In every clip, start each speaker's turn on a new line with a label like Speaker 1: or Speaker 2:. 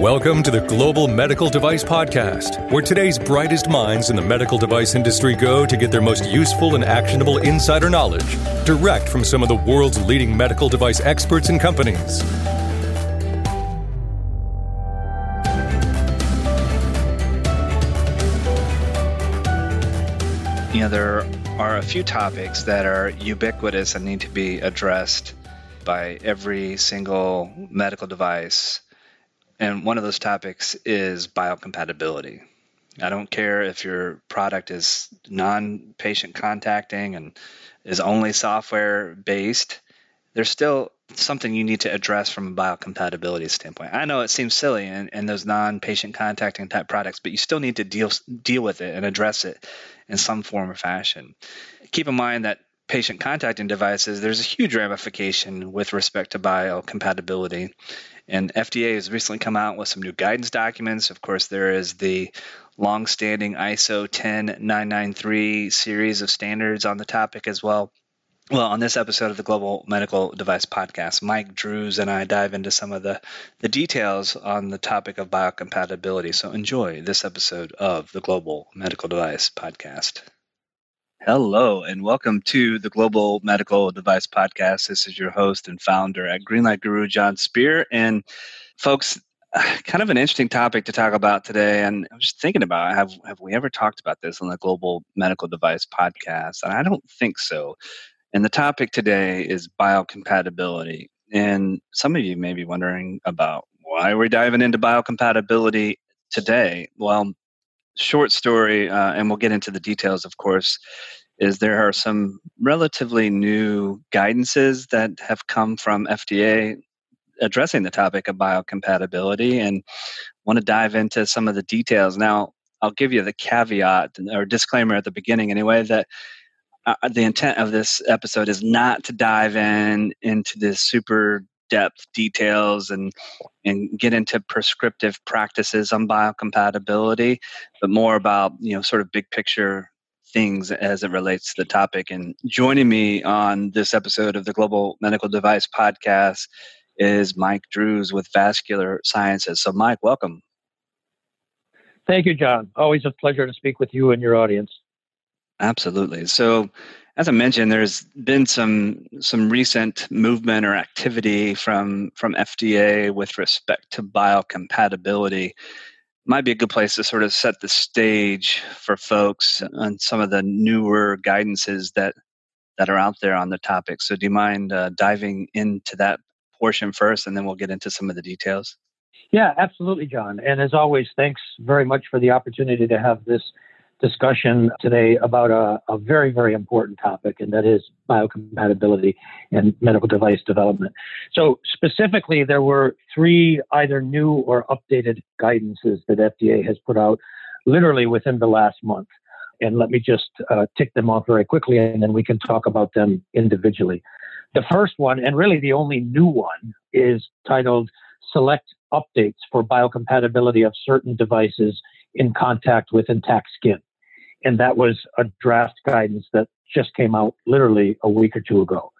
Speaker 1: Welcome to the Global Medical Device Podcast, where today's brightest minds in the medical device industry go to get their most useful and actionable insider knowledge direct from some of the world's leading medical device experts and companies.
Speaker 2: You know, there are a few topics that are ubiquitous and need to be addressed by every single medical device and one of those topics is biocompatibility. I don't care if your product is non patient contacting and is only software based, there's still something you need to address from a biocompatibility standpoint. I know it seems silly in, those non patient contacting type products, but you still need to deal, deal with it and address it in some form or fashion. Keep in mind that patient contacting devices, there's a huge ramification with respect to biocompatibility. And FDA has recently come out with some new guidance documents. Of course, there is the long-standing ISO 10993 series of standards on the topic as well. Well, on this episode of the Global Medical Device Podcast, Mike Drues and I dive into some of the, the details on the topic of biocompatibility. So enjoy this episode of the Global Medical Device Podcast. Hello, and welcome to the Global Medical Device Podcast. This is your host and founder at Greenlight Guru, Jon Speer. And folks, kind of an interesting topic to talk about today. And I'm just thinking about have have we ever talked about this on the Global Medical Device Podcast? And I don't think so. And the topic today is biocompatibility. And some of you may be wondering about why we're diving into biocompatibility today. Well, short story, uh, and we'll get into the details, of course, is there are some relatively new guidances that have come from FDA addressing the topic of biocompatibility and want to dive into some of the details. Now, I'll give you the caveat or disclaimer at the beginning anyway that uh, the intent of this episode is not to dive in into this super depth details and and get into prescriptive practices on biocompatibility, but more about you know sort of big picture things as it relates to the topic. And joining me on this episode of the Global Medical Device Podcast is Mike Drues with Vascular Sciences. So, Mike, welcome.
Speaker 3: Thank you, John. Always a pleasure to speak with you and your audience.
Speaker 2: Absolutely. So, as I mentioned, there's been some some recent movement or activity from from FDA with respect to biocompatibility. Might be a good place to sort of set the stage for folks on some of the newer guidances that that are out there on the topic. So, do you mind uh, diving into that portion first, and then we'll get into some of the details?
Speaker 3: Yeah, absolutely, John. And as always, thanks very much for the opportunity to have this discussion today about a, a, very, very important topic, and that is biocompatibility and medical device development. So, specifically, there were three either new or updated guidances that FDA has put out literally within the last month. And let me just uh, tick them off very quickly, and then we can talk about them individually. The first one, and really the only new one, is titled Select Updates for Biocompatibility of Certain Devices in Contact with Intact Skin and that was a draft guidance that just came out literally a week or two ago.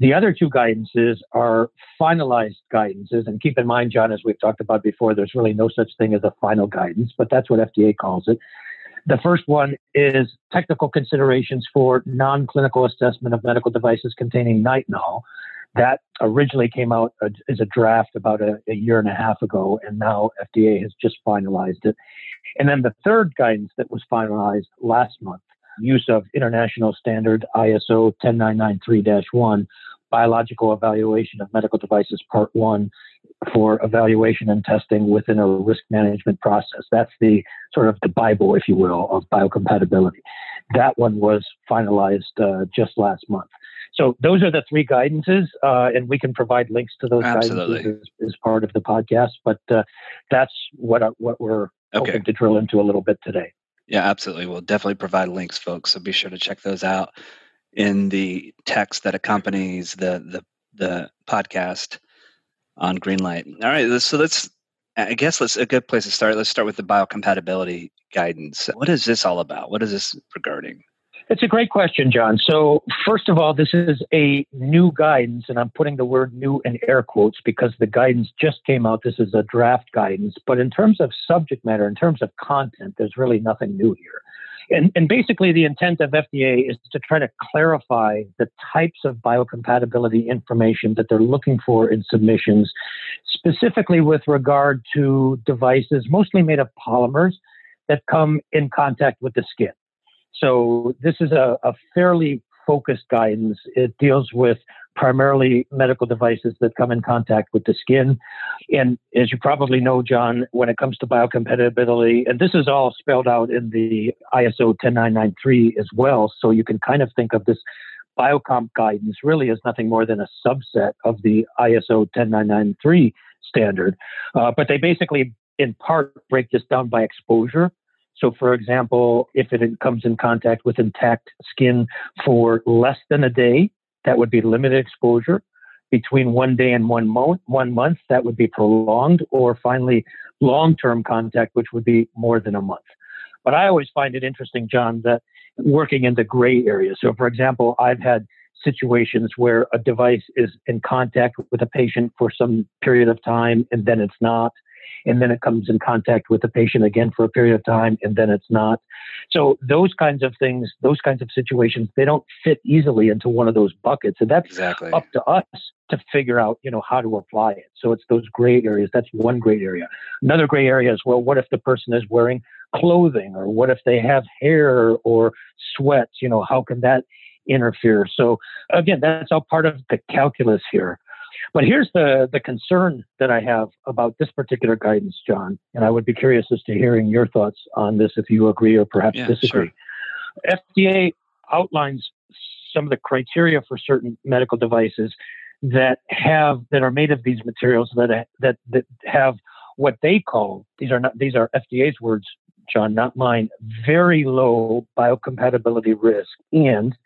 Speaker 3: The other two guidances are finalized guidances, and keep in mind, John, as we've talked about before, there's really no such thing as a final guidance, but that's what FDA calls it. The first one is technical considerations for non clinical assessment of medical devices containing nitinol. That originally came out as a draft about a, a, year and a half ago, and now FDA has just finalized it. And then the third guidance that was finalized last month use of international standard ISO 10993 1, biological evaluation of medical devices, part one, for evaluation and testing within a risk management process. That's the sort of the Bible, if you will, of biocompatibility. That one was finalized uh, just last month. So those are the three guidances, uh, and we can provide links to those
Speaker 2: Absolutely.
Speaker 3: guidances as, as, part of the podcast. But uh, that's what uh, what we're okay. hoping to drill into a little bit today.
Speaker 2: Yeah, absolutely. We'll definitely provide links, folks. So be sure to check those out in the text that accompanies the the the podcast on Greenlight. All right, so let's. I guess let's a good place to start. Let's start with the biocompatibility guidance. What is this all about? What is this regarding?
Speaker 3: It's a great question, John. So, first of all, this is a new guidance, and I'm putting the word new in air quotes because the guidance just came out. This is a draft guidance. But in terms of subject matter, in terms of content, there's really nothing new here. And, and basically, the intent of FDA is to try to clarify the types of biocompatibility information that they're looking for in submissions, specifically with regard to devices mostly made of polymers that come in contact with the skin. So this is a, a fairly focused guidance. It deals with primarily medical devices that come in contact with the skin. And as you probably know, John, when it comes to biocompatibility, and this is all spelled out in the ISO 10993 as well, so you can kind of think of this biocomp guidance really as nothing more than a subset of the ISO 10993 standard. Uh, but they basically, in part, break this down by exposure. So, for example, if it comes in contact with intact skin for less than a day, that would be limited exposure. Between one day and one month, one month, that would be prolonged, or finally, long-term contact, which would be more than a month. But I always find it interesting, John, that working in the gray area. So, for example, I've had situations where a device is in contact with a patient for some period of time and then it's not and then it comes in contact with the patient again for a period of time, and then it's not. So those kinds of things, those kinds of situations, they don't fit easily into one of those buckets, and that's
Speaker 2: exactly.
Speaker 3: up to us to figure out, you know, how to apply it. So it's those gray areas. That's one gray area. Another gray area is well, what if the person is wearing clothing, or what if they have hair or sweats? You know, how can that interfere? So again, that's all part of the calculus here. But here's the, the concern that I have about this particular guidance, John, and I would be curious as to hearing your thoughts on this if you agree or perhaps
Speaker 2: yeah,
Speaker 3: disagree. Sure. FDA outlines some of the criteria for certain medical devices that have that are made of these materials that that that have what they call these are not these are FDA's words, John, not mine. Very low biocompatibility risk and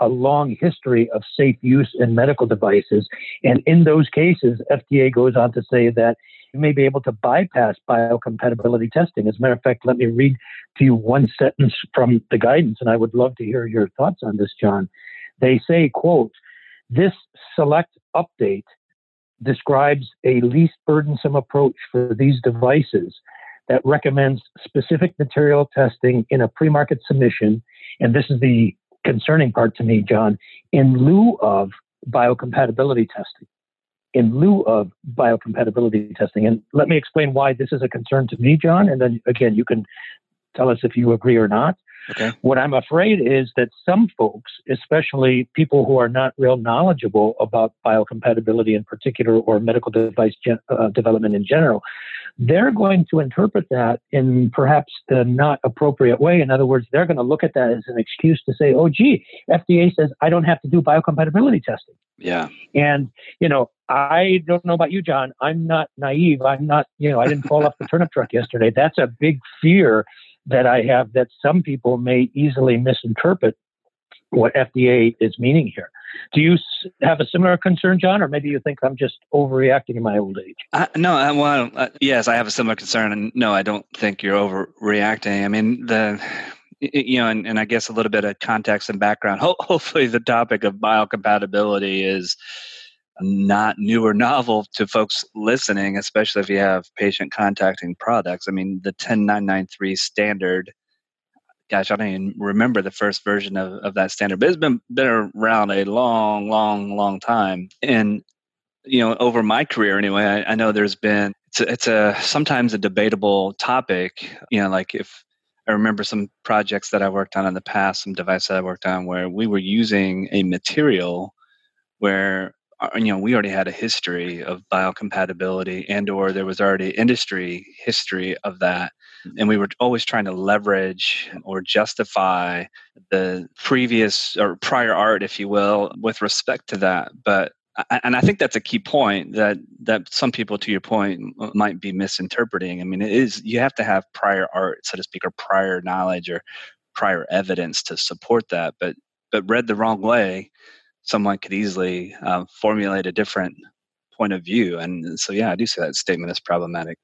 Speaker 3: a long history of safe use in medical devices. And in those cases, FDA goes on to say that you may be able to bypass biocompatibility testing. As a matter of fact, let me read to you one sentence from the guidance, and I would love to hear your thoughts on this, John. They say, quote, this select update describes a least burdensome approach for these devices that recommends specific material testing in a pre-market submission. And this is the concerning part to me, John, in lieu of biocompatibility testing. In lieu of biocompatibility testing. And let me explain why this is a concern to me, John. And then again, you can tell us if you agree or not.
Speaker 2: Okay.
Speaker 3: What I'm afraid is that some folks, especially people who are not real knowledgeable about biocompatibility in particular or medical device gen- uh, development in general, they're going to interpret that in perhaps the not appropriate way. In other words, they're going to look at that as an excuse to say, oh, gee, FDA says I don't have to do biocompatibility testing.
Speaker 2: Yeah.
Speaker 3: And, you know, I don't know about you, John. I'm not naive. I'm not, you know, I didn't fall off the turnip truck yesterday. That's a big fear that I have that some people may easily misinterpret what FDA is meaning here. Do you have a similar concern, John, or maybe you think I'm just overreacting in my old age?
Speaker 2: Uh, no, I, well, uh, yes, I have a similar concern, and no, I don't think you're overreacting. I mean, the you know, and, and I guess a little bit of context and background. Ho- hopefully, the topic of biocompatibility is not new or novel to folks listening, especially if you have patient contacting products. I mean, the 10993 standard, gosh, I don't even remember the first version of, of that standard, but it's been, been around a long, long, long time. And, you know, over my career anyway, I, I know there's been, it's a, it's a sometimes a debatable topic, you know, like if, I remember some projects that I worked on in the past, some devices I worked on where we were using a material where Uh, you know we already had a history of biocompatibility and or there was already industry history of that and mm-hmm. we were always trying to leverage or justify the previous or prior art if you will with respect to that but and I think that's a key point that that some people, to your point, might be misinterpreting. I mean, it is you have to have prior art, so to speak, or prior knowledge or prior evidence to support that. But but read the wrong way, someone could easily uh, formulate a different point of view. And so, yeah, I do see that statement as problematic.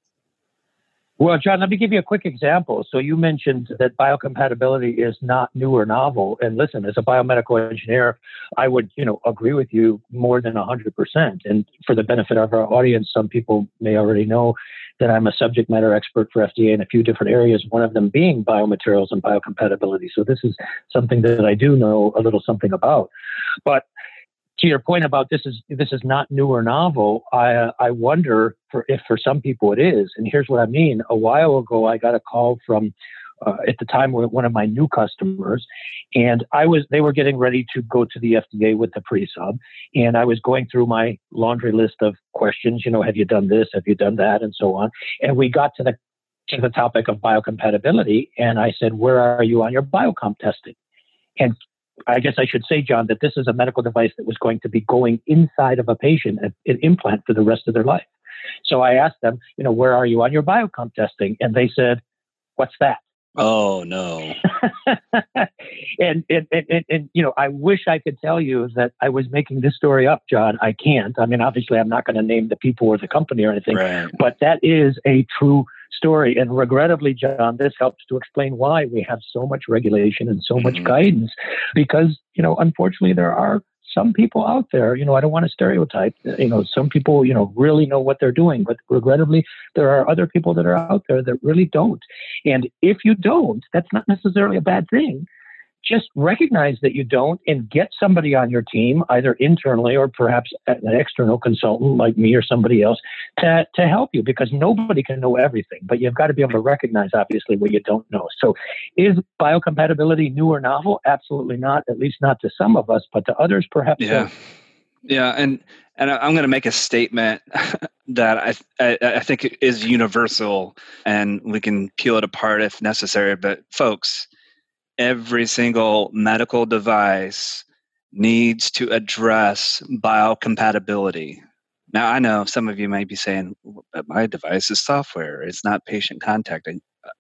Speaker 3: Well, John, let me give you a quick example. So you mentioned that biocompatibility is not new or novel. And listen, as a biomedical engineer, I would, you know, agree with you more than 100%. And for the benefit of our audience, some people may already know that I'm a subject matter expert for FDA in a few different areas, one of them being biomaterials and biocompatibility. So this is something that I do know a little something about. But to your point about this is this is not new or novel, I I wonder for if for some people it is. And here's what I mean. A while ago, I got a call from uh, at the time one of my new customers, and I was they were getting ready to go to the FDA with the pre-sub, and I was going through my laundry list of questions. You know, have you done this? Have you done that? And so on. And we got to the to the topic of biocompatibility, and I said, "Where are you on your biocomp testing?" And I guess I should say, John, that this is a medical device that was going to be going inside of a patient, an implant for the rest of their life. So I asked them, you know, where are you on your biocomp testing? And they said, what's that?
Speaker 2: Oh no.
Speaker 3: and, and, and, and, you know, I wish I could tell you that I was making this story up, John. I can't. I mean, obviously I'm not going to name the people or the company or anything, right. but that is a true story. And regrettably, John, this helps to explain why we have so much regulation and so much mm-hmm. guidance because, you know, unfortunately, there are some people out there, you know, I don't want to stereotype, you know, some people, you know, really know what they're doing, but regrettably, there are other people that are out there that really don't. And if you don't, that's not necessarily a bad thing just recognize that you don't and get somebody on your team, either internally or perhaps an external consultant like me or somebody else, to, to help you because nobody can know everything. But you've got to be able to recognize, obviously, what you don't know. So, is biocompatibility new or novel? Absolutely not, at least not to some of us, but to others, perhaps.
Speaker 2: Yeah. So. Yeah. And, and I'm going to make a statement that I, I, I think is universal, and we can peel it apart if necessary. But folks, every single medical device needs to address biocompatibility. Now, I know some of you may be saying, but my device is software, it's not patient contact. Uh,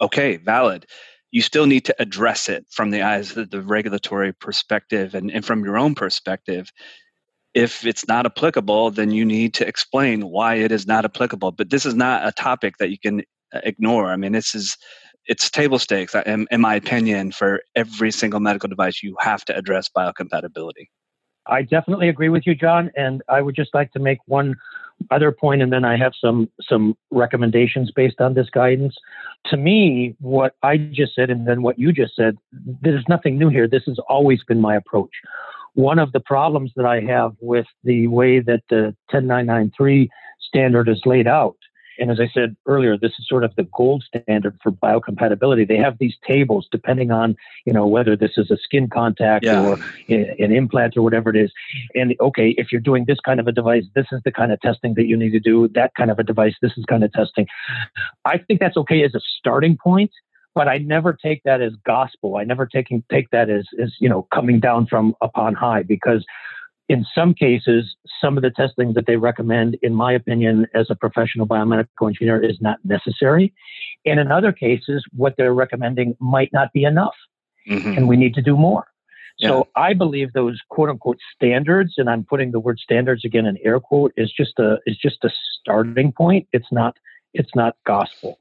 Speaker 2: okay, valid. You still need to address it from the eyes of the regulatory perspective and, and from your own perspective. If it's not applicable, then you need to explain why it is not applicable. But this is not a topic that you can uh, ignore. I mean, this is it's table stakes in, in my opinion for every single medical device you have to address biocompatibility.
Speaker 3: I definitely agree with you john and i would just like to make one other point and then i have some some recommendations based on this guidance. To me what i just said and then what you just said there's nothing new here. This has always been my approach. One of the problems that i have with the way that the 10993 standard is laid out and as I said earlier, this is sort of the gold standard for biocompatibility. They have these tables depending on, you know, whether this is a skin contact yeah. or an implant or whatever it is. And okay, if you're doing this kind of a device, this is the kind of testing that you need to do. That kind of a device, this is kind of testing. I think that's okay as a starting point but I never take that as gospel. I never take take that as as you know coming down from upon high because in some cases, some of the testing that they recommend, in my opinion, as a professional biomedical engineer, is not necessary. And in other cases, what they're recommending might not be enough, mm-hmm. and we need to do more. Yeah. So I believe those quote unquote standards, and I'm putting the word standards again in air quote, is just a is just a starting point. It's not it's not gospel.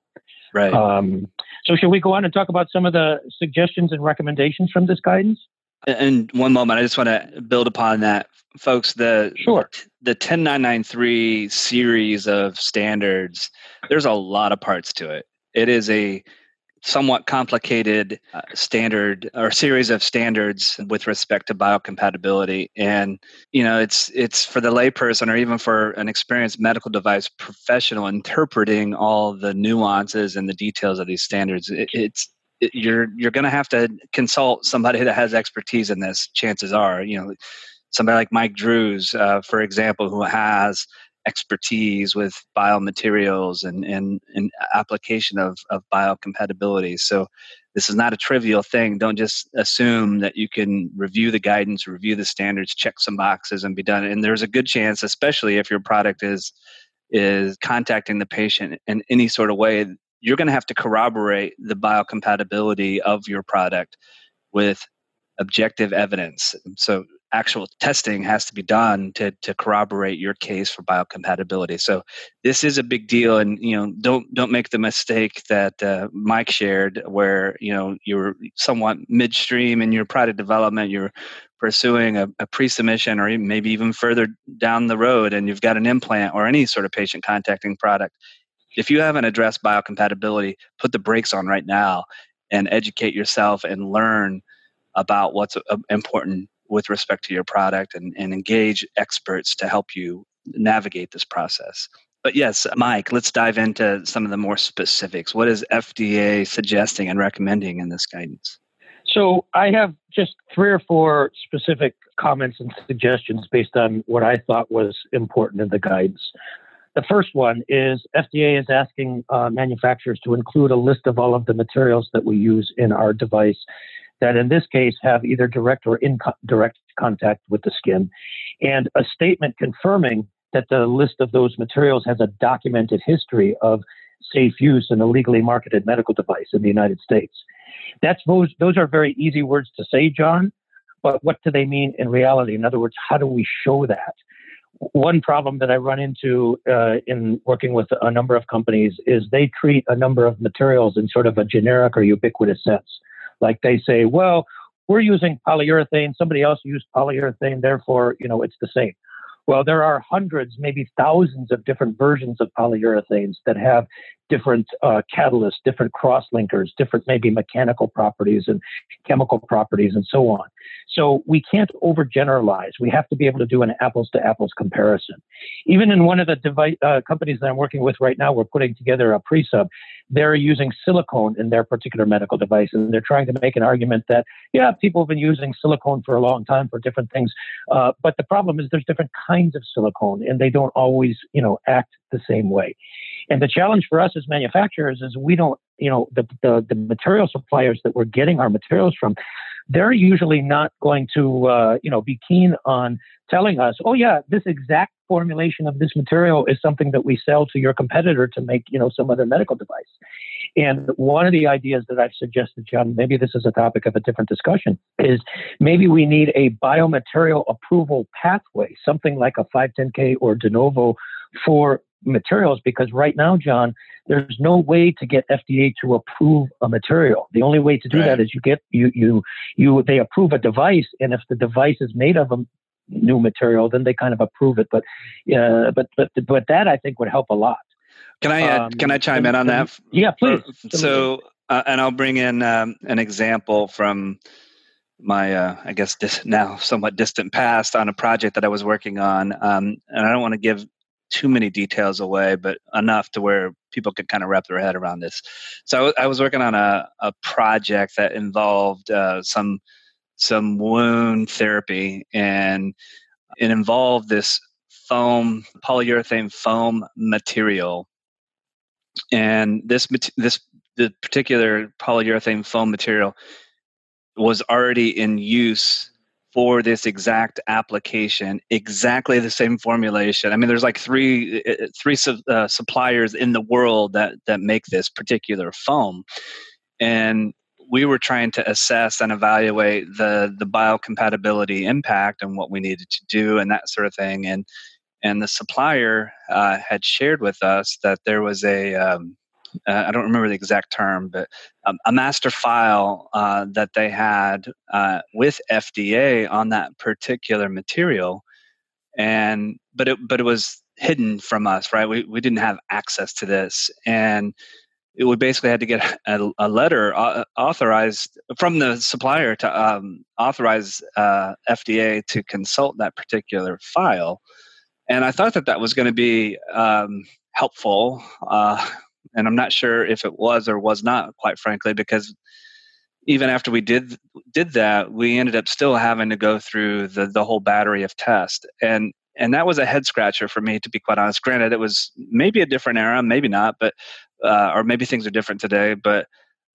Speaker 2: Right. Um,
Speaker 3: so should we go on and talk about some of the suggestions and recommendations from this guidance?
Speaker 2: And one moment, I just want to build upon that, folks. The
Speaker 3: sure
Speaker 2: the 10993 series of standards. There's a lot of parts to it. It is a somewhat complicated uh, standard or series of standards with respect to biocompatibility and you know it's it's for the layperson or even for an experienced medical device professional interpreting all the nuances and the details of these standards it, it's you're you're going to have to consult somebody that has expertise in this. Chances are, you know, somebody like Mike Drues, uh, for example, who has expertise with biomaterials and and, and application of of biocompatibility. So this is not a trivial thing. Don't just assume that you can review the guidance, review the standards, check some boxes, and be done. And there's a good chance, especially if your product is is contacting the patient in any sort of way you're going to have to corroborate the biocompatibility of your product with objective evidence. So actual testing has to be done to, to corroborate your case for biocompatibility. So this is a big deal, and you know don't don't make the mistake that uh, Mike shared, where you know you're somewhat midstream in your product development, you're pursuing a, a pre-submission or maybe even further down the road, and you've got an implant or any sort of patient contacting product. If you haven't addressed biocompatibility, put the brakes on right now and educate yourself and learn about what's uh, important with respect to your product and, and engage experts to help you navigate this process. But yes, Mike, let's dive into some of the more specifics. What is FDA suggesting and recommending in this guidance?
Speaker 3: So I have just three or four specific comments and suggestions based on what I thought was important in the guidance. The first one is FDA is asking uh, manufacturers to include a list of all of the materials that we use in our device that in this case have either direct or indirect contact with the skin, and a statement confirming that the list of those materials has a documented history of safe use in a legally marketed medical device in the United States. That's those those are very easy words to say, John, but what do they mean in reality? In other words, how do we show that? One problem that I run into uh, in working with a number of companies is they treat a number of materials in sort of a generic or ubiquitous sense. Like they say, well, we're using polyurethane, somebody else used polyurethane, therefore, you know, it's the same. Well, there are hundreds, maybe thousands of different versions of polyurethanes that have different uh, catalysts, different cross linkers, different maybe mechanical properties and chemical properties, and so on. So we can't overgeneralize. We have to be able to do an apples to apples comparison. Even in one of the device, uh, companies that I'm working with right now, we're putting together a pre-sub. They're using silicone in their particular medical device, and they're trying to make an argument that yeah, people have been using silicone for a long time for different things, uh, but the problem is there's different kinds of silicone, and they don't always you know act the same way. And the challenge for us as manufacturers is we don't, you know, the, the, the material suppliers that we're getting our materials from, they're usually not going to, uh, you know, be keen on telling us, oh yeah, this exact formulation of this material is something that we sell to your competitor to make, you know, some other medical device. And one of the ideas that I've suggested, John, maybe this is a topic of a different discussion, is maybe we need a biomaterial approval pathway, something like a 510K or de novo for materials because right now, John, there's no way to get FDA to approve a material. The only way to do right. that is you get you you you they approve a device, and if the device is made of a new material, then they kind of approve it. But uh, but but but that I think would help a lot.
Speaker 2: Can I um, can I chime and, in on that?
Speaker 3: Yeah, please.
Speaker 2: So uh, and I'll bring in um, an example from my uh, I guess dis- now somewhat distant past on a project that I was working on, um, and I don't want to give too many details away, but enough to where people could kind of wrap their head around this. So I was working on a, a project that involved uh, some some wound therapy, and it involved this foam polyurethane foam material, and this this the particular polyurethane foam material was already in use for this exact application, exactly the same formulation. I mean, there's like three uh, uh, three su- uh, suppliers in the world that that make this particular foam, and we were trying to assess and evaluate the the biocompatibility impact and what we needed to do and that sort of thing. And and the supplier uh, had shared with us that there was a um, uh, I don't remember the exact term, but um, a master file uh, that they had uh, with FDA on that particular material, and but it but it was hidden from us, right? We we didn't have access to this, and it, we basically had to get a, a letter uh, authorized from the supplier to um, authorize uh, FDA to consult that particular file. And I thought that that was going to be um, helpful uh, and I'm not sure if it was or was not, quite frankly, because even after we did did that, we ended up still having to go through the the whole battery of tests, and and that was a head scratcher for me, to be quite honest. Granted, it was maybe a different era, maybe not, but uh, or maybe things are different today, but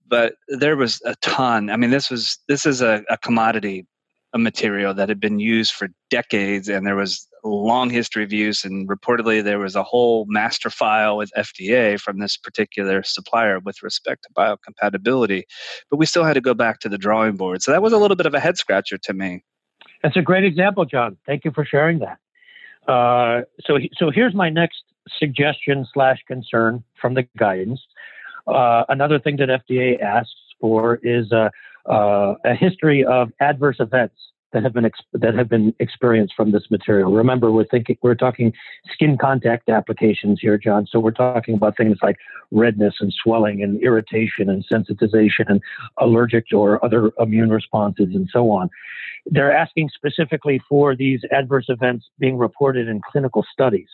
Speaker 2: but there was a ton. I mean, this was this is a, a commodity a material that had been used for decades and there was long history of use and reportedly there was a whole master file with FDA from this particular supplier with respect to biocompatibility but we still had to go back to the drawing board so that was a little bit of a head scratcher to me
Speaker 3: That's a great example, John. Thank you for sharing that. Uh, so, so here's my next suggestion slash concern from the guidance. Uh, another thing that FDA asks for is a, uh, a history of adverse events that have been ex- that have been experienced from this material. Remember, we're thinking we're talking skin contact applications here, John. So we're talking about things like redness and swelling and irritation and sensitization and allergic or other immune responses and so on. They're asking specifically for these adverse events being reported in clinical studies.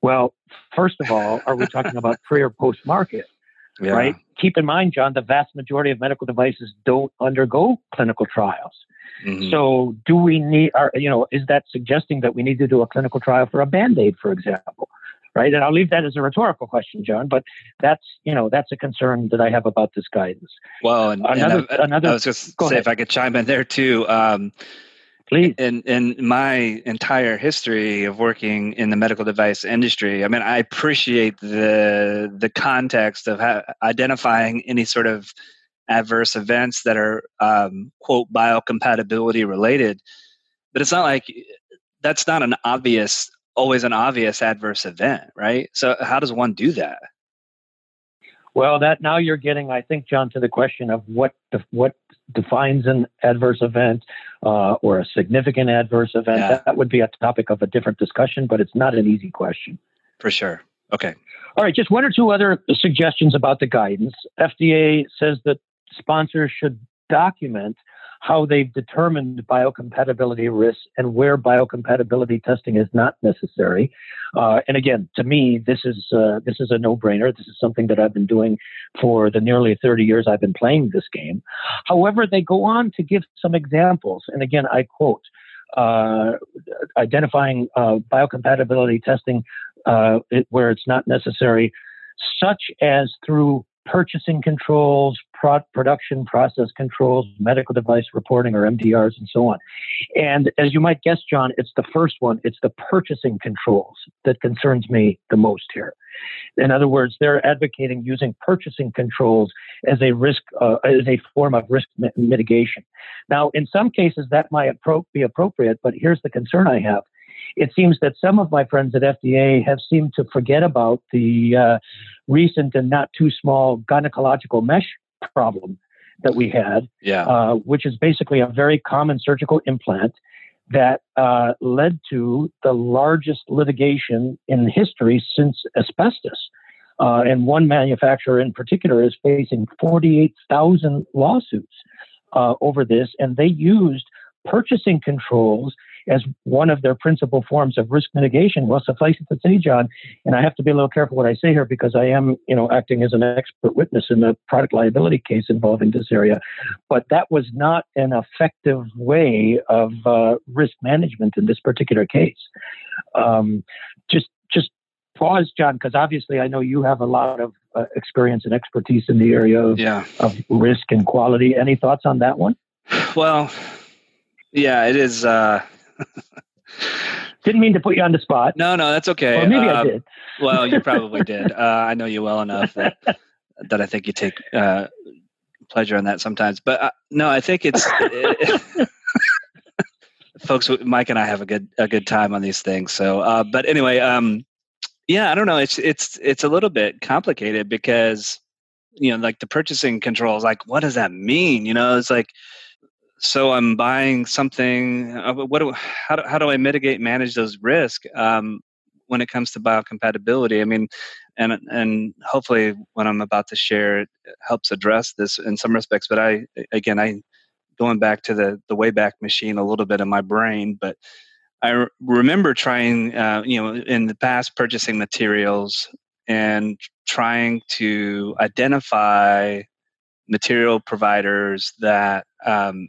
Speaker 3: Well, first of all, are we talking about pre or post market? Yeah. Right? Keep in mind, John, the vast majority of medical devices don't undergo clinical trials. Mm-hmm. So, do we need, are, you know, is that suggesting that we need to do a clinical trial for a band aid, for example? Right. And I'll leave that as a rhetorical question, John, but that's, you know, that's a concern that I have about this guidance.
Speaker 2: Well, and, another, and I, another, I was just say ahead. if I could chime in there too. Um,
Speaker 3: Please.
Speaker 2: In, in my entire history of working in the medical device industry, I mean, I appreciate the the context of identifying any sort of adverse events that are um, quote biocompatibility related. But it's not like that's not an obvious always an obvious adverse event right? So how does one do that
Speaker 3: well that now you're getting i think john to the question of what what defines an adverse event uh, or a significant adverse event yeah. that, that would be a topic of a different discussion but it's not an easy question
Speaker 2: for sure okay
Speaker 3: all right, just one or two other suggestions about the guidance. FDA says that sponsors should document how they've determined biocompatibility risks and where biocompatibility testing is not necessary. Uh, and again, to me, this is uh, this is a no-brainer. This is something that I've been doing for the nearly 30 years I've been playing this game. However, they go on to give some examples, and again, I quote. Uh, identifying uh, biocompatibility testing uh, it, where it's not necessary, such as through purchasing controls, pro- production process controls, medical device reporting or MDRs, and so on. And as you might guess, John, it's the first one. It's the purchasing controls that concerns me the most here. In other words, they're advocating using purchasing controls as a risk, uh, as a form of risk mitigation. Now, in some cases, that might appro- be appropriate, but here's the concern I have it seems that some of my friends at FDA have seemed to forget about the uh, recent and not too small gynecological mesh problem that we had,
Speaker 2: yeah. uh,
Speaker 3: which is basically a very common surgical implant that uh, led to the largest litigation in history since asbestos. Uh, and one manufacturer in particular is facing 48,000 lawsuits uh, over this, and they used purchasing controls as one of their principal forms of risk mitigation. Well, suffice it to say, John, and I have to be a little careful what I say here because I am, you know, acting as an expert witness in the product liability case involving this area, but that was not an effective way of uh, risk management in this particular case. Um, just, just pause, John, because obviously I know you have a lot of uh, experience and expertise in the area of,
Speaker 2: yeah.
Speaker 3: of risk and quality. Any thoughts on that one?
Speaker 2: Well, yeah, it is. Uh,
Speaker 3: Didn't mean to put you on the spot.
Speaker 2: No, no, that's okay.
Speaker 3: Well, maybe uh, I did.
Speaker 2: well, you probably did. Uh, I know you well enough that that I think you take uh, pleasure in that sometimes. But uh, no, I think it's. It, folks, Mike and I have a good a good time on these things. So, uh, but anyway, um, yeah, I don't know. It's it's it's a little bit complicated because you know, like the purchasing controls. Like, what does that mean? You know, it's like so I'm buying something. Uh, what do how do, how do I mitigate manage those risks um, when it comes to biocompatibility? I mean, and and hopefully what I'm about to share helps address this in some respects. But I again I going back to the the wayback machine a little bit in my brain, but I remember trying uh, you know in the past purchasing materials and trying to identify material providers that um,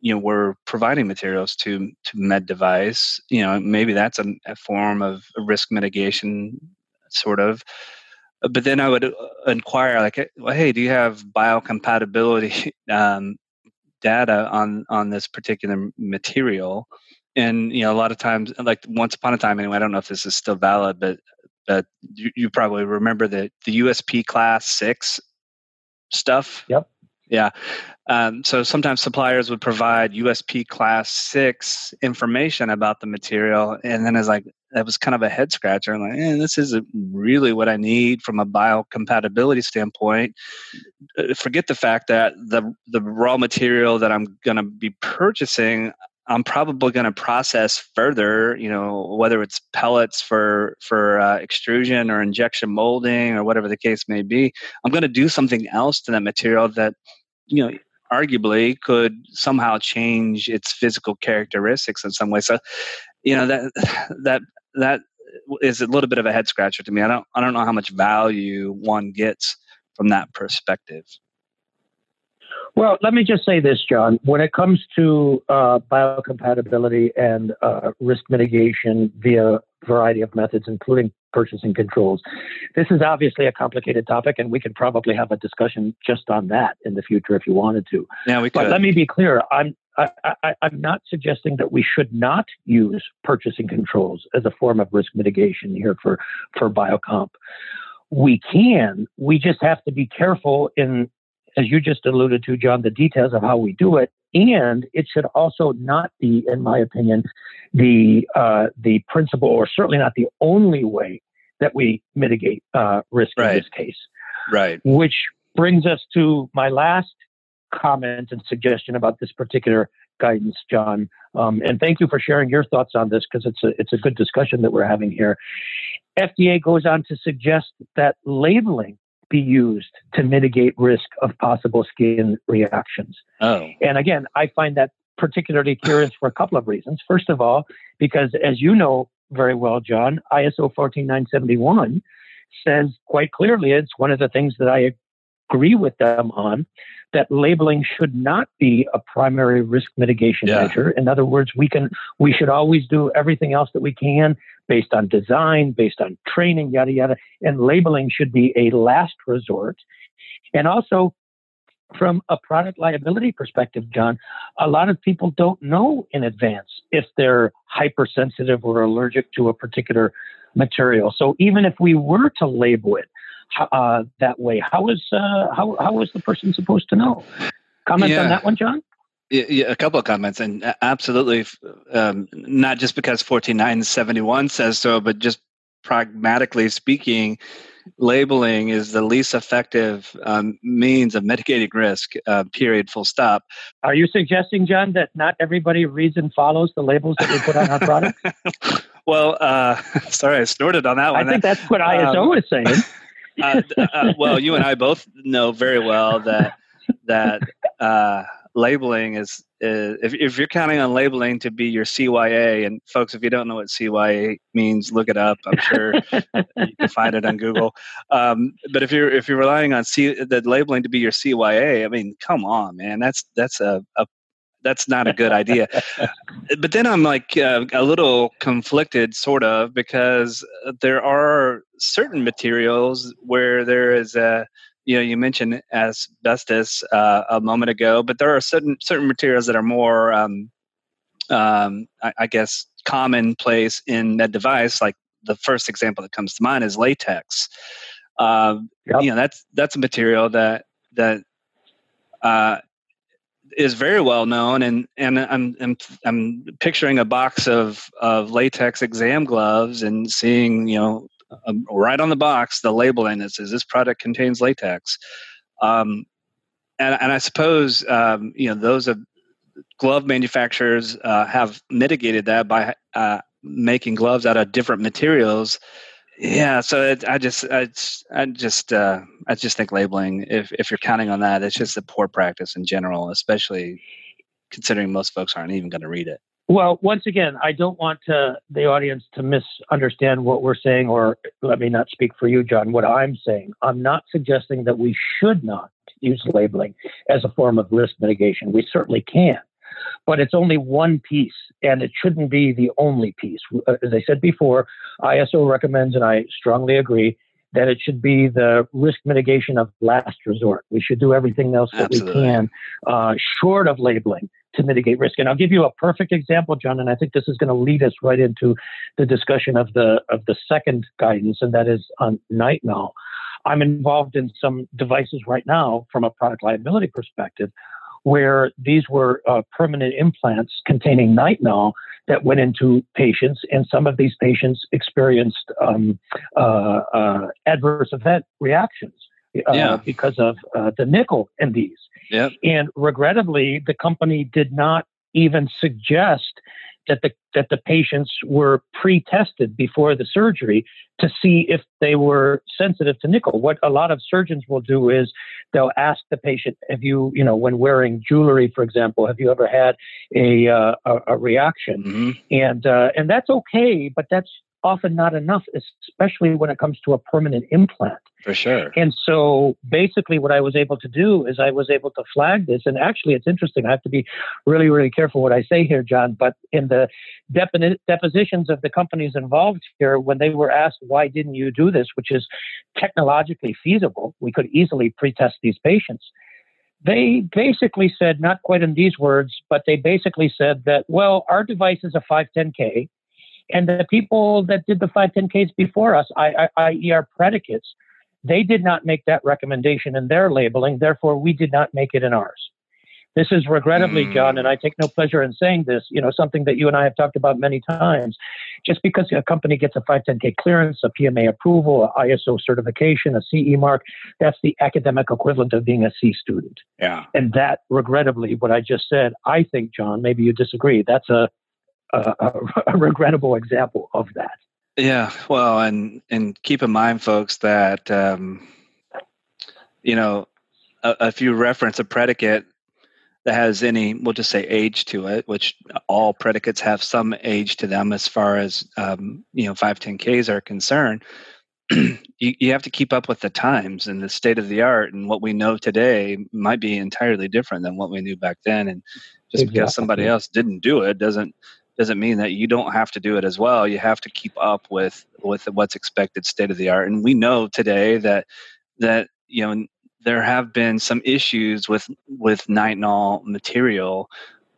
Speaker 2: you know we're providing materials to to med device you know maybe that's a, a form of risk mitigation sort of. But then i would uh, inquire like well, hey do you have biocompatibility um, data on on this particular material? And you know a lot of times like once upon a time anyway i don't know if this is still valid but but you, you probably remember the the usp class six stuff
Speaker 3: yep
Speaker 2: Yeah. Um, so sometimes suppliers would provide USP class six information about the material, and then it's like that was kind of a head scratcher. I'm like, eh, this isn't really what I need from a biocompatibility standpoint. Uh, forget the fact that the the raw material that I'm going to be purchasing, I'm probably going to process further. You know, whether it's pellets for for uh, extrusion or injection molding or whatever the case may be, I'm going to do something else to that material that you know arguably could somehow change its physical characteristics in some way. So, you know that that that is a little bit of a head scratcher to me. I don't I don't know how much value one gets from that perspective.
Speaker 3: Well, let me just say this, John. When it comes to uh, biocompatibility and uh, risk mitigation via a variety of methods, including purchasing controls, this is obviously a complicated topic, and we could probably have a discussion just on that in the future if you wanted to.
Speaker 2: Yeah, we could.
Speaker 3: But let me be clear. I'm I, am not suggesting that we should not use purchasing controls as a form of risk mitigation here for, for biocomp. We can, we just have to be careful in, as you just alluded to, John, the details of how we do it. And it should also not be, in my opinion, the uh, the principle, or certainly not the only way that we mitigate uh, risk right. in this case.
Speaker 2: Right.
Speaker 3: Which brings us to my last comment and suggestion about this particular guidance, John. Um, and thank you for sharing your thoughts on this because it's a it's a good discussion that we're having here. FDA goes on to suggest that labeling be used to mitigate risk of possible skin reactions.
Speaker 2: Oh.
Speaker 3: And again, I find that particularly curious for a couple of reasons. First of all, because as you know very well, John, ISO 14971 says quite clearly it's one of the things that I agree with them on that labeling should not be a primary risk mitigation yeah. measure. In other words, we can we should always do everything else that we can based on design, based on training, yada yada, and labeling should be a last resort. And also from a product liability perspective, John, a lot of people don't know in advance if they're hypersensitive or allergic to a particular material. So even if we were to label it, uh, that way. How is uh, how how is the person supposed to know? Comment yeah. on that one, John.
Speaker 2: Yeah, a couple of comments, and absolutely, um, not just because 14971 says so, but just pragmatically speaking, labeling is the least effective um, means of mitigating risk, uh, period, full stop.
Speaker 3: Are you suggesting, John, that not everybody reads and follows the labels that we put on our products?
Speaker 2: well, uh, sorry, I snorted on that one.
Speaker 3: I think that's what ISO um, is saying.
Speaker 2: uh, uh, well, you and I both know very well that that uh, labeling is, is if, if you're counting on labeling to be your CYA, and folks, if you don't know what CYA means, look it up. I'm sure you can find it on Google. Um, but if you're if you're relying on C, the labeling to be your CYA, I mean, come on, man, that's that's a, a that's not a good idea. but then I'm like uh, a little conflicted, sort of, because there are certain materials where there is a, you know, you mentioned asbestos uh, a moment ago, but there are certain certain materials that are more, um, um, I, I guess, commonplace in that device. Like the first example that comes to mind is latex. Uh, yep. You know, that's that's a material that that uh, is very well known, and and I'm I'm I'm picturing a box of of latex exam gloves and seeing you know um, right on the box the label and it says this product contains latex, um, and and I suppose um, you know those of glove manufacturers uh, have mitigated that by uh, making gloves out of different materials yeah, so it, I just, I, I just, uh, I just think labeling, if if you're counting on that, it's just a poor practice in general, especially considering most folks aren't even going to read it.
Speaker 3: Well, once again, I don't want to, the audience to misunderstand what we're saying, or let me not speak for you, John. What I'm saying, I'm not suggesting that we should not use labeling as a form of risk mitigation. We certainly can but it's only one piece and it shouldn't be the only piece. Uh, as I said before, ISO recommends, and I strongly agree, that it should be the risk mitigation of last resort. We should do everything else that Absolutely. we can, uh, short of labeling, to mitigate risk. And I'll give you a perfect example, John, and I think this is going to lead us right into the discussion of the of the second guidance, and that is on nitinol. I'm involved in some devices right now from a product liability perspective where these were uh, permanent implants containing nitinol that went into patients, and some of these patients experienced um, uh, uh, adverse event reactions. Uh, yeah. Because of uh, the nickel in these.
Speaker 2: Yep.
Speaker 3: And regrettably, the company did not even suggest that the that the patients were pre-tested before the surgery to see if they were sensitive to nickel. What a lot of surgeons will do is they'll ask the patient, "Have you, you know, when wearing jewelry, for example, have you ever had a uh, a, a, reaction?" Mm-hmm. And uh, and that's okay, but that's often not enough, especially when it comes to a permanent implant.
Speaker 2: For sure.
Speaker 3: And so basically, what I was able to do is I was able to flag this. And actually, it's interesting. I have to be really, really careful what I say here, Jon. But in the depositions of the companies involved here, when they were asked, why didn't you do this, which is technologically feasible, we could easily pretest these patients. They basically said, not quite in these words, but they basically said that, well, our device is a 510K and the people that did the 510Ks before us, i.e., our predicates, they did not make that recommendation in their labeling. Therefore, we did not make it in ours. This is regrettably, mm. Jon, and I take no pleasure in saying this, you know, something that you and I have talked about many times. Just because a company gets a 510K clearance, a PMA approval, a ISO certification, a CE mark, that's the academic equivalent of being a C student.
Speaker 2: Yeah.
Speaker 3: And that, regrettably, what I just said, I think, Jon, maybe you disagree, that's a a, a, regrettable example of that.
Speaker 2: Yeah, well, and and keep in mind, folks, that um, you know, if you reference a predicate that has any, we'll just say age to it, which all predicates have some age to them as far as um, you know, five ten Ks are concerned. you, you have to keep up with the times and the state of the art, and what we know today might be entirely different than what we knew back then. And just exactly. because somebody else didn't do it doesn't doesn't mean that you don't have to do it as well. You have to keep up with with what's expected state of the art. And we know today that that you know there have been some issues with with nitinol material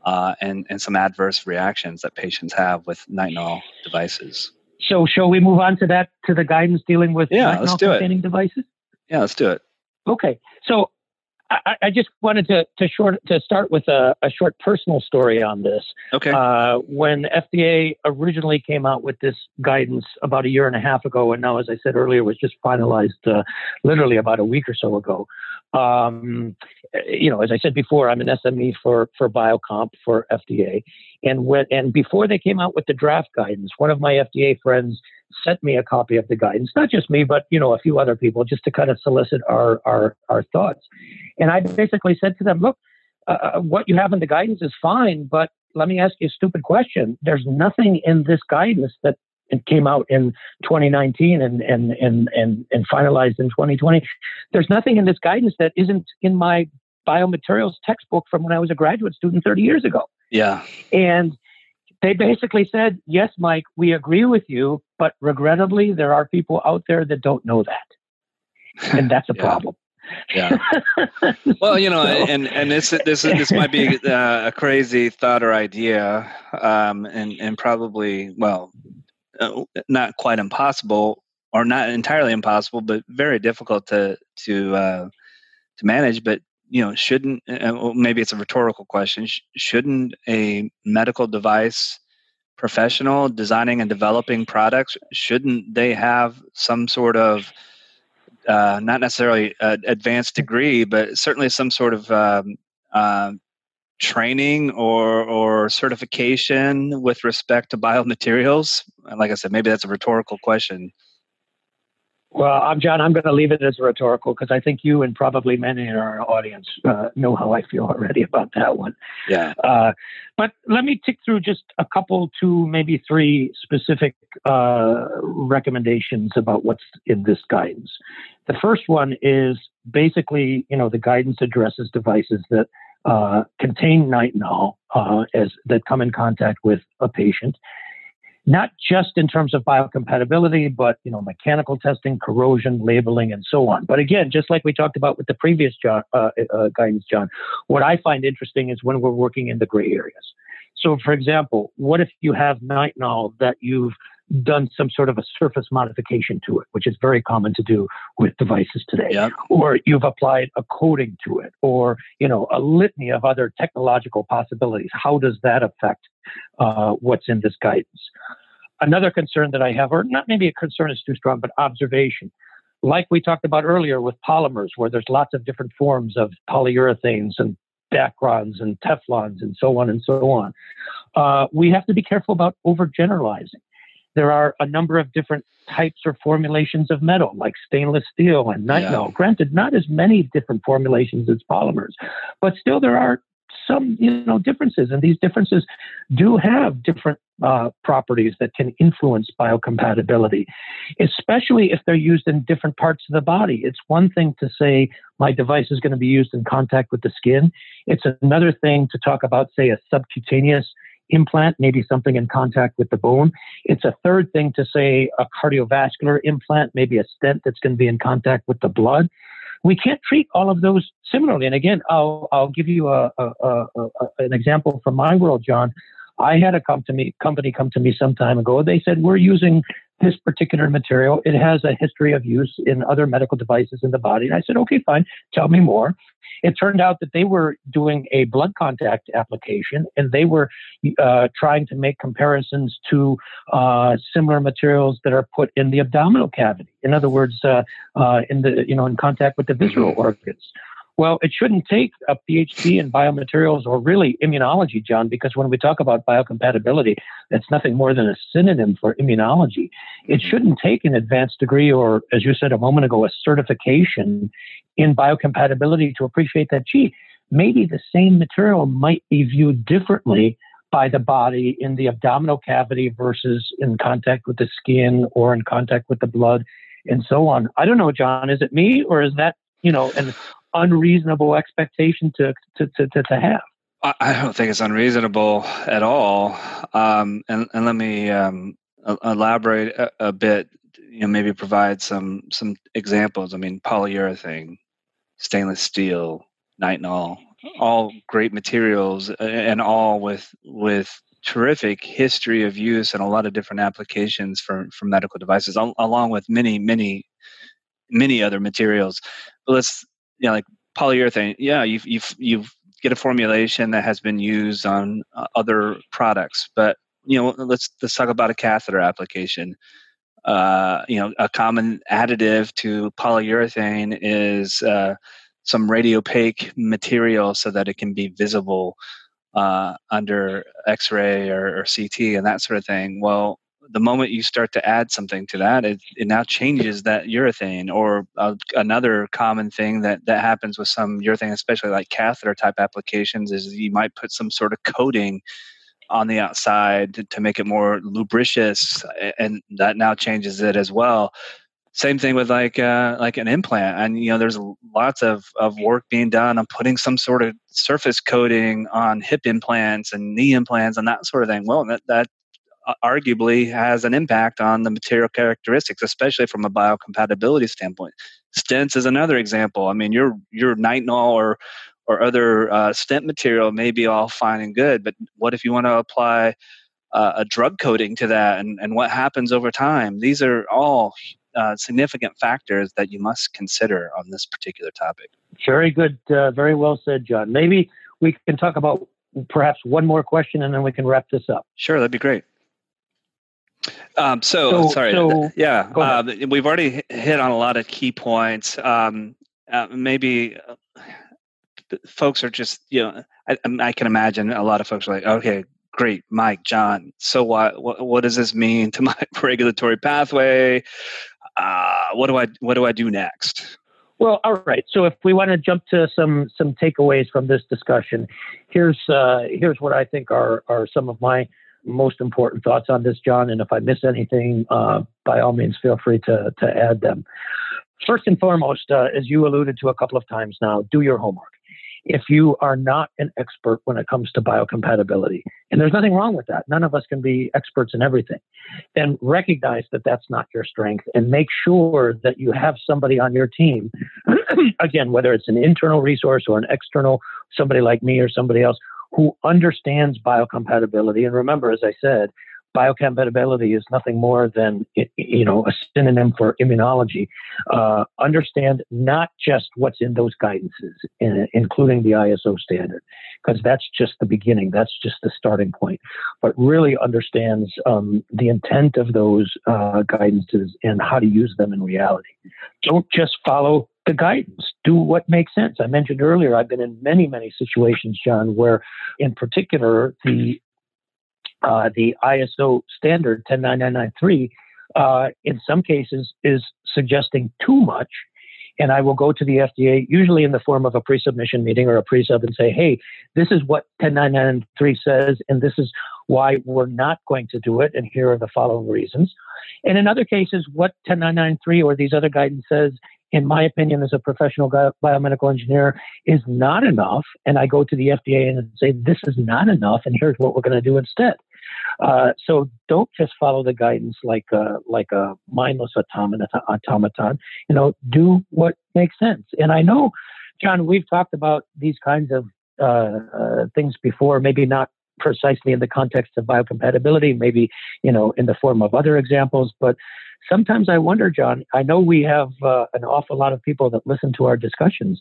Speaker 2: uh, and and some adverse reactions that patients have with nitinol devices.
Speaker 3: So, shall we move on to that to the guidance dealing with
Speaker 2: yeah, nitinol
Speaker 3: containing devices?
Speaker 2: Yeah, let's do it.
Speaker 3: Okay, so I, I, just wanted to to short to start with a, a short personal story on this.
Speaker 2: Okay.
Speaker 3: Uh, when FDA originally came out with this guidance about a year and a half ago, and now, as I said earlier, was just finalized uh, literally about a week or so ago. Um, you know, as I said before, I'm an SME for for Biocomp for FDA, and when and before they came out with the draft guidance, one of my FDA friends sent me a copy of the guidance, not just me, but you know a few other people, just to kind of solicit our our our thoughts. And I basically said to them, look, uh, uh, what you have in the guidance is fine, but let me ask you a stupid question. There's nothing in this guidance that came out in 2019 and, and, and, and, and finalized in 2020. There's nothing in this guidance that isn't in my biomaterials textbook from when I was a graduate student 30 years ago.
Speaker 2: Yeah.
Speaker 3: And they basically said, yes, Mike, we agree with you, but regrettably, there are people out there that don't know that. And that's a yeah. problem.
Speaker 2: Yeah. well, you know, so, and and this this this might be uh, a crazy thought or idea, um, and and probably well, uh, not quite impossible or not entirely impossible, but very difficult to to uh, to manage. But you know, shouldn't uh, well, maybe it's a rhetorical question? Sh- shouldn't a medical device professional designing and developing products shouldn't they have some sort of uh, not necessarily an advanced degree, but certainly some sort of um, uh, training or or certification with respect to biomaterials? Like I said, maybe that's a rhetorical question.
Speaker 3: Well, I'm Jon. I'm going to leave it as rhetorical because I think you and probably many in our audience uh, know how I feel already about that one.
Speaker 2: Yeah. Uh,
Speaker 3: but let me tick through just a couple, two, maybe three specific uh, recommendations about what's in this guidance. The first one is basically, you know, the guidance addresses devices that uh, contain nitinol uh, as that come in contact with a patient not just in terms of biocompatibility, but you know, mechanical testing, corrosion, labeling, and so on. But again, just like we talked about with the previous Jon, uh, uh, guidance, Jon, what I find interesting is when we're working in the gray areas. So, for example, what if you have nitinol that you've done some sort of a surface modification to it, which is very common to do with devices today. Yep. Or you've applied a coating to it, or you know a litany of other technological possibilities. How does that affect uh, what's in this guidance? Another concern that I have, or not maybe a concern is too strong, but observation. Like we talked about earlier with polymers, where there's lots of different forms of polyurethanes and Dacrons and Teflons and so on and so on. Uh, we have to be careful about overgeneralizing. There are a number of different types or formulations of metal, like stainless steel and nitinol. Yeah. Granted, not as many different formulations as polymers, but still there are some you know differences, and these differences do have different uh, properties that can influence biocompatibility, especially if they're used in different parts of the body. It's one thing to say my device is going to be used in contact with the skin. It's another thing to talk about, say, a subcutaneous implant, maybe something in contact with the bone. It's a third thing to say a cardiovascular implant, maybe a stent that's going to be in contact with the blood. We can't treat all of those similarly. And again, I'll, I'll give you a, a, a, an example from my world, Jon. I had a company company come to me some time ago. They said we're using this particular material. It has a history of use in other medical devices in the body. And I said, okay, fine. Tell me more. It turned out that they were doing a blood contact application and they were uh, trying to make comparisons to uh, similar materials that are put in the abdominal cavity. In other words, uh, uh in the you know in contact with the visceral mm-hmm. organs. Well, it shouldn't take a PhD in biomaterials or really immunology, Jon, because when we talk about biocompatibility, that's nothing more than a synonym for immunology. It mm-hmm. shouldn't take an advanced degree or, as you said a moment ago, a certification in biocompatibility to appreciate that, gee, maybe the same material might be viewed differently by the body in the abdominal cavity versus in contact with the skin or in contact with the blood and so on. I don't know, Jon, is it me or is that, you know, an unreasonable expectation to, to, to, to, to have?
Speaker 2: I don't think it's unreasonable at all. Um, and, and let me um, elaborate a, a, bit. You know, maybe provide some some examples. I mean, polyurethane, stainless steel, nitinol, all great materials, and all with with terrific history of use and a lot of different applications for for medical devices, along with many many many other materials. But let's you know, like polyurethane. Yeah, you've you've you've get a formulation that has been used on uh, other products, but you know, let's let's talk about a catheter application. Uh, you know, a common additive to polyurethane is uh, some radiopaque material so that it can be visible uh, under X-ray or, or, CT and that sort of thing. Well, the moment you start to add something to that, it, it now changes that urethane. Or uh, another common thing that, that happens with some urethane, especially like catheter type applications, is you might put some sort of coating on the outside to, to make it more lubricious, and that now changes it as well. Same thing with like uh, like an implant, and you know there's lots of, of work being done on putting some sort of surface coating on hip implants and knee implants and that sort of thing. Well, that, that arguably has an impact on the material characteristics, especially from a biocompatibility standpoint. Stents is another example. I mean, your your nitinol or or other uh, stent material may be all fine and good, but what if you want to apply uh, a drug coating to that, and, and what happens over time? These are all uh, significant factors that you must consider on this particular topic.
Speaker 3: Very good, uh, very well said, Jon. Maybe we can talk about perhaps one more question, and then we can wrap this up.
Speaker 2: Sure, that'd be great. Um, so, so, sorry. So, yeah, uh, we've already hit on a lot of key points. Um, uh, maybe uh, folks are just, you know, I, I, can imagine a lot of folks are like, okay, great, Mike, Jon. So what? What, what does this mean to my regulatory pathway? Uh, what do I What do I do next?
Speaker 3: Well, all right. So if we want to jump to some some takeaways from this discussion, here's uh, here's what I think are are some of my most important thoughts on this, Jon. And if I miss anything, uh, by all means, feel free to, to add them. First and foremost, uh, as you alluded to a couple of times now, do your homework. If you are not an expert when it comes to biocompatibility, and there's nothing wrong with that, none of us can be experts in everything, then recognize that that's not your strength and make sure that you have somebody on your team, again, whether it's an internal resource or an external, somebody like me or somebody else, who understands biocompatibility. And remember, as I said, biocompatibility is nothing more than you know a synonym for immunology. Uh, understand not just what's in those guidances, in, including the ISO standard, because that's just the beginning. That's just the starting point. But really understands um, the intent of those uh, guidances and how to use them in reality. Don't just follow the guidance. Do what makes sense. I mentioned earlier, I've been in many, many situations, Jon, where in particular the uh, the ISO standard 10993 uh, in some cases is suggesting too much. And I will go to the FDA, usually in the form of a pre submission meeting or a pre sub, and say, hey, this is what 10993 says, and this is why we're not going to do it, and here are the following reasons. And in other cases, what 10993 or these other guidance says in my opinion, as a professional biomedical engineer, is not enough. And I go to the FDA and say, this is not enough, and here's what we're going to do instead. Uh, so don't just follow the guidance like a, like a mindless automaton. You know, do what makes sense. And I know, Jon, we've talked about these kinds of uh, uh, things before, maybe not precisely in the context of biocompatibility, maybe you know in the form of other examples, but sometimes I wonder, Jon, I know we have uh, an awful lot of people that listen to our discussions,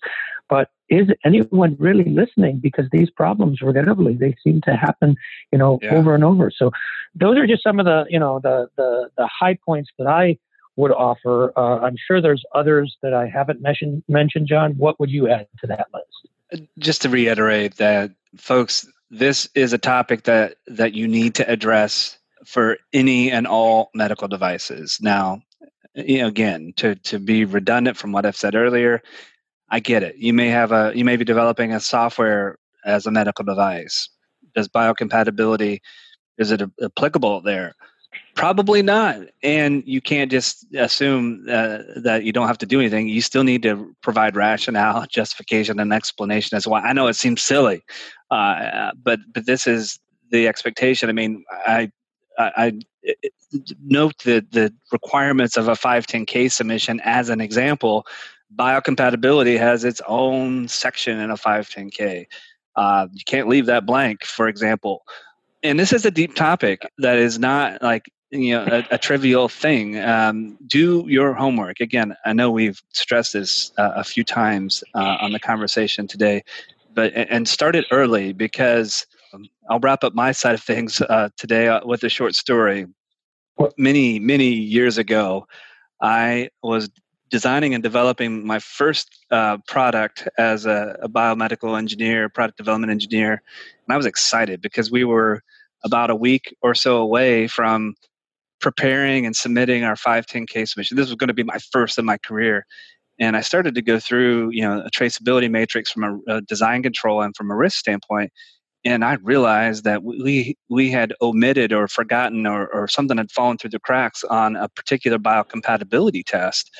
Speaker 3: but is anyone really listening? Because these problems, regrettably, they seem to happen, you know, yeah. over and over. So those are just some of the, you know, the, the, the high points that I would offer. Uh, I'm sure there's others that I haven't mentioned, mentioned, Jon. What would you add to that list?
Speaker 2: Just to reiterate that, folks, this is a topic that that you need to address for any and all medical devices. Now, you know, again, to to be redundant from what I've said earlier, I get it. You may have a you may be developing a software as a medical device. Does biocompatibility is it applicable there? Probably not. And you can't just assume uh, that you don't have to do anything. You still need to provide rationale, justification, and explanation as why. I know it seems silly, uh, but but this is the expectation. I mean, I I, I note the the requirements of a 510k submission as an example. Biocompatibility has its own section in a 510k. Uh, you can't leave that blank, for example. And this is a deep topic that is not like you know a, a trivial thing. Um, do your homework. Again, I know we've stressed this uh, a few times uh, on the conversation today, but and start it early because um, I'll wrap up my side of things uh, today uh, with a short story. Many, many years ago, I was designing and developing my first uh, product as a, a, biomedical engineer, product development engineer. And I was excited because we were about a week or so away from preparing and submitting our 510k submission. This was going to be my first in my career. And I started to go through, you know, a traceability matrix from a, a design control and from a risk standpoint and I realized that we we had omitted or forgotten or, or something had fallen through the cracks on a particular biocompatibility test,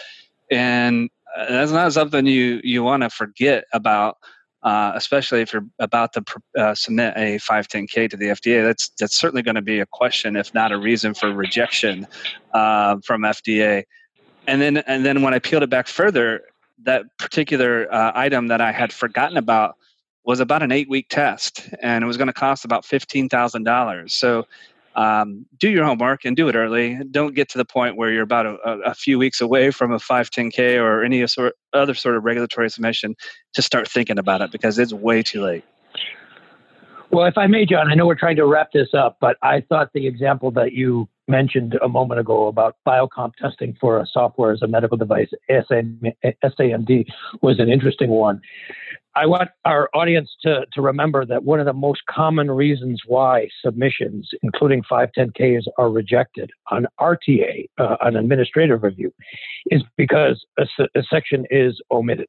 Speaker 2: and uh, that's not something you you want to forget about, uh, especially if you're about to uh, submit a 510k to the FDA. That's that's certainly going to be a question, if not a reason for rejection uh, from FDA. And then and then when I peeled it back further, that particular uh, item that I had forgotten about was about an eight week test and it was going to cost about $15,000. So um, do your homework and do it early. Don't get to the point where you're about a, a few weeks away from a 510K or any sort, other sort of regulatory submission to start thinking about it because it's way too late.
Speaker 3: Well, if I may, Jon, I know we're trying to wrap this up, but I thought the example that you mentioned a moment ago about biocomp testing for a software as a medical device, SAMD, was an interesting one. I want our audience to, to remember that one of the most common reasons why submissions, including 510Ks, are rejected on RTA, uh, an administrative review, is because a, a section is omitted.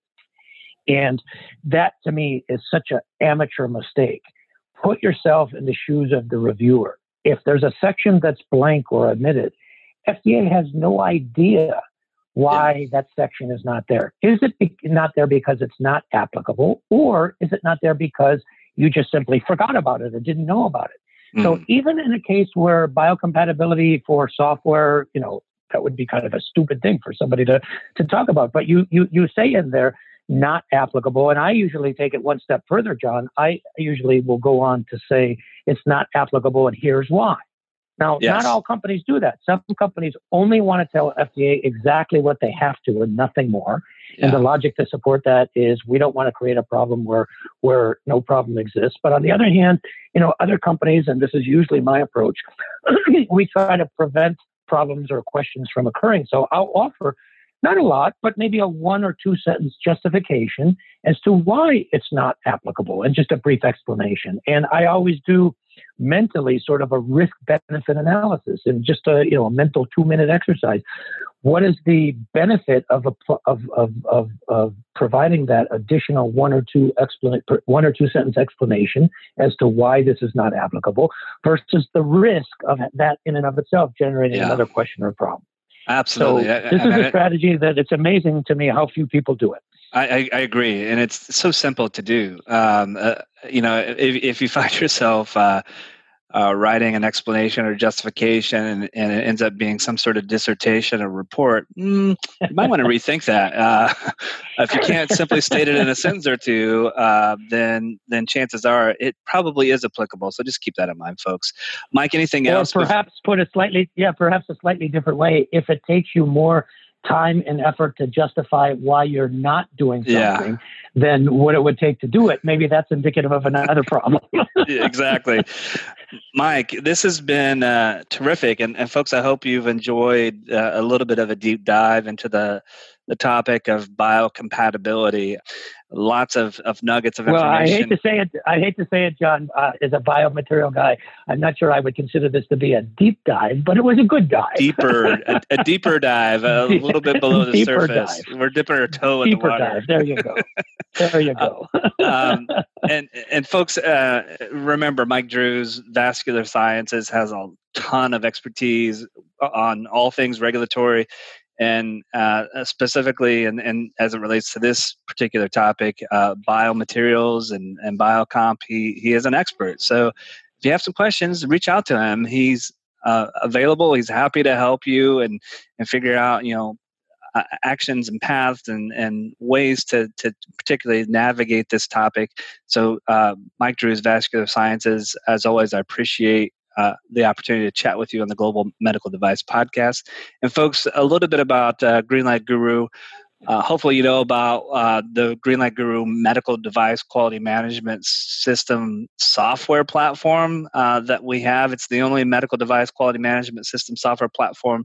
Speaker 3: And that to me is such an amateur mistake. Put yourself in the shoes of the reviewer. If there's a section that's blank or omitted, FDA has no idea why yeah. that section is not there. Is it be- not there because it's not applicable, or is it not there because you just simply forgot about it or didn't know about it? Mm. So even in a case where biocompatibility for software, you know, that would be kind of a stupid thing for somebody to, to talk about. But you, you, you say in there, not applicable. And I usually take it one step further, Jon. I usually will go on to say it's not applicable, and here's why. Now,
Speaker 2: Yes.
Speaker 3: not all companies do that. Some companies only want to tell FDA exactly what they have to and nothing more. And the logic to support that is we don't want to create a problem where where no problem exists. But on the other hand, you know, other companies, and this is usually my approach, we try to prevent problems or questions from occurring. So I'll offer not a lot, but maybe a one or two sentence justification as to why it's not applicable and just a brief explanation. And I always do mentally sort of a risk benefit analysis and just a you know a mental two minute exercise what is the benefit of a of, of, of, of providing that additional one or two explanation one or two sentence explanation as to why this is not applicable versus the risk of that in and of itself generating
Speaker 2: Yeah.
Speaker 3: another question or problem
Speaker 2: Absolutely.
Speaker 3: so this
Speaker 2: I-
Speaker 3: is a strategy that it's amazing to me how few people do it
Speaker 2: I, I, I agree, and it's so simple to do. Um, uh, you know, if, if you find yourself uh, uh, writing an explanation or justification, and, and it ends up being some sort of dissertation or report, mm, you might want to rethink that. Uh, if you can't simply state it in a sentence or two, uh, then then chances are it probably is applicable. So just keep that in mind, folks. Mike, anything
Speaker 3: or
Speaker 2: else?
Speaker 3: perhaps put a slightly yeah perhaps a slightly different way if it takes you more time and effort to justify why you're not doing
Speaker 2: Yeah.
Speaker 3: something than what it would take to do it maybe that's indicative of another problem
Speaker 2: Yeah, exactly. Mike, this has been uh, terrific. And, and folks, I hope you've enjoyed uh, a little bit of a deep dive into the, the topic of biocompatibility. Lots of, of nuggets of information.
Speaker 3: well i hate to say it i hate to say it jon uh, as a biomaterial guy i'm not sure i would consider this to be a deep dive but it was a good dive
Speaker 2: deeper, a, a deeper dive, a little bit below the
Speaker 3: Deeper
Speaker 2: surface.
Speaker 3: dive.
Speaker 2: We're dipping our toe in
Speaker 3: deeper
Speaker 2: the water.
Speaker 3: dive there you go there you go
Speaker 2: um, and and folks, uh, remember Mike Drues Vascular Sciences has a ton of expertise on all things regulatory, and uh, specifically, and, and as it relates to this particular topic, uh, biomaterials and and biocomp. He he is an expert. So if you have some questions, reach out to him. He's uh, available. He's happy to help you and and figure out you know uh, actions and paths and, and ways to, to particularly navigate this topic. So, uh, Mike Drues, Vascular Sciences, as always, I appreciate uh, the opportunity to chat with you on the Global Medical Device Podcast. And, folks, a little bit about uh, Greenlight Guru. Uh, hopefully, you know about uh, the Greenlight Guru medical device quality management system software platform uh, that we have. It's the only medical device quality management system software platform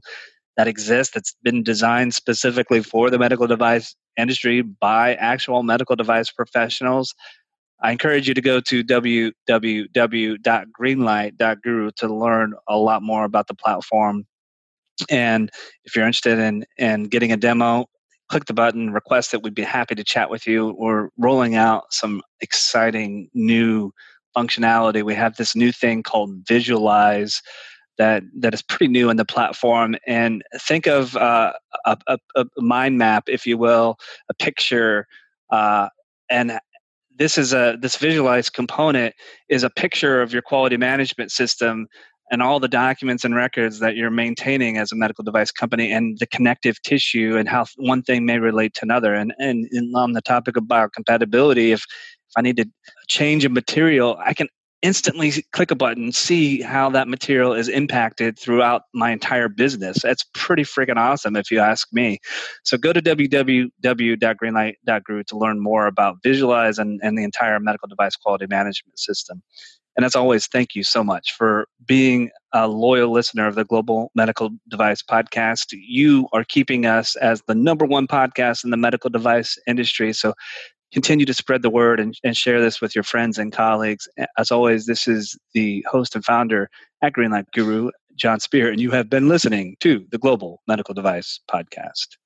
Speaker 2: that exists that's been designed specifically for the medical device industry by actual medical device professionals. I encourage you to go to www.greenlight.guru to learn a lot more about the platform. And if you're interested in, in getting a demo, click the button, request it. We'd be happy to chat with you. We're rolling out some exciting new functionality. We have this new thing called Visualize that that is pretty new in the platform. And think of uh, a, a, a mind map, if you will, a picture, uh, and this is a this visualized component is a picture of your quality management system and all the documents and records that you're maintaining as a medical device company and the connective tissue and how one thing may relate to another. And and, on the topic of biocompatibility if if i need to change a material i can instantly click a button, see how that material is impacted throughout my entire business. That's pretty freaking awesome if you ask me. So go to www.greenlight.guru to learn more about Visualize and, and the entire medical device quality management system. And as always, thank you so much for being a loyal listener of the Global Medical Device Podcast. You are keeping us as the number one podcast in the medical device industry. So continue to spread the word and, and, share this with your friends and colleagues. As always, this is the host and founder at Greenlight Guru, Jon Speer, and you have been listening to the Global Medical Device Podcast.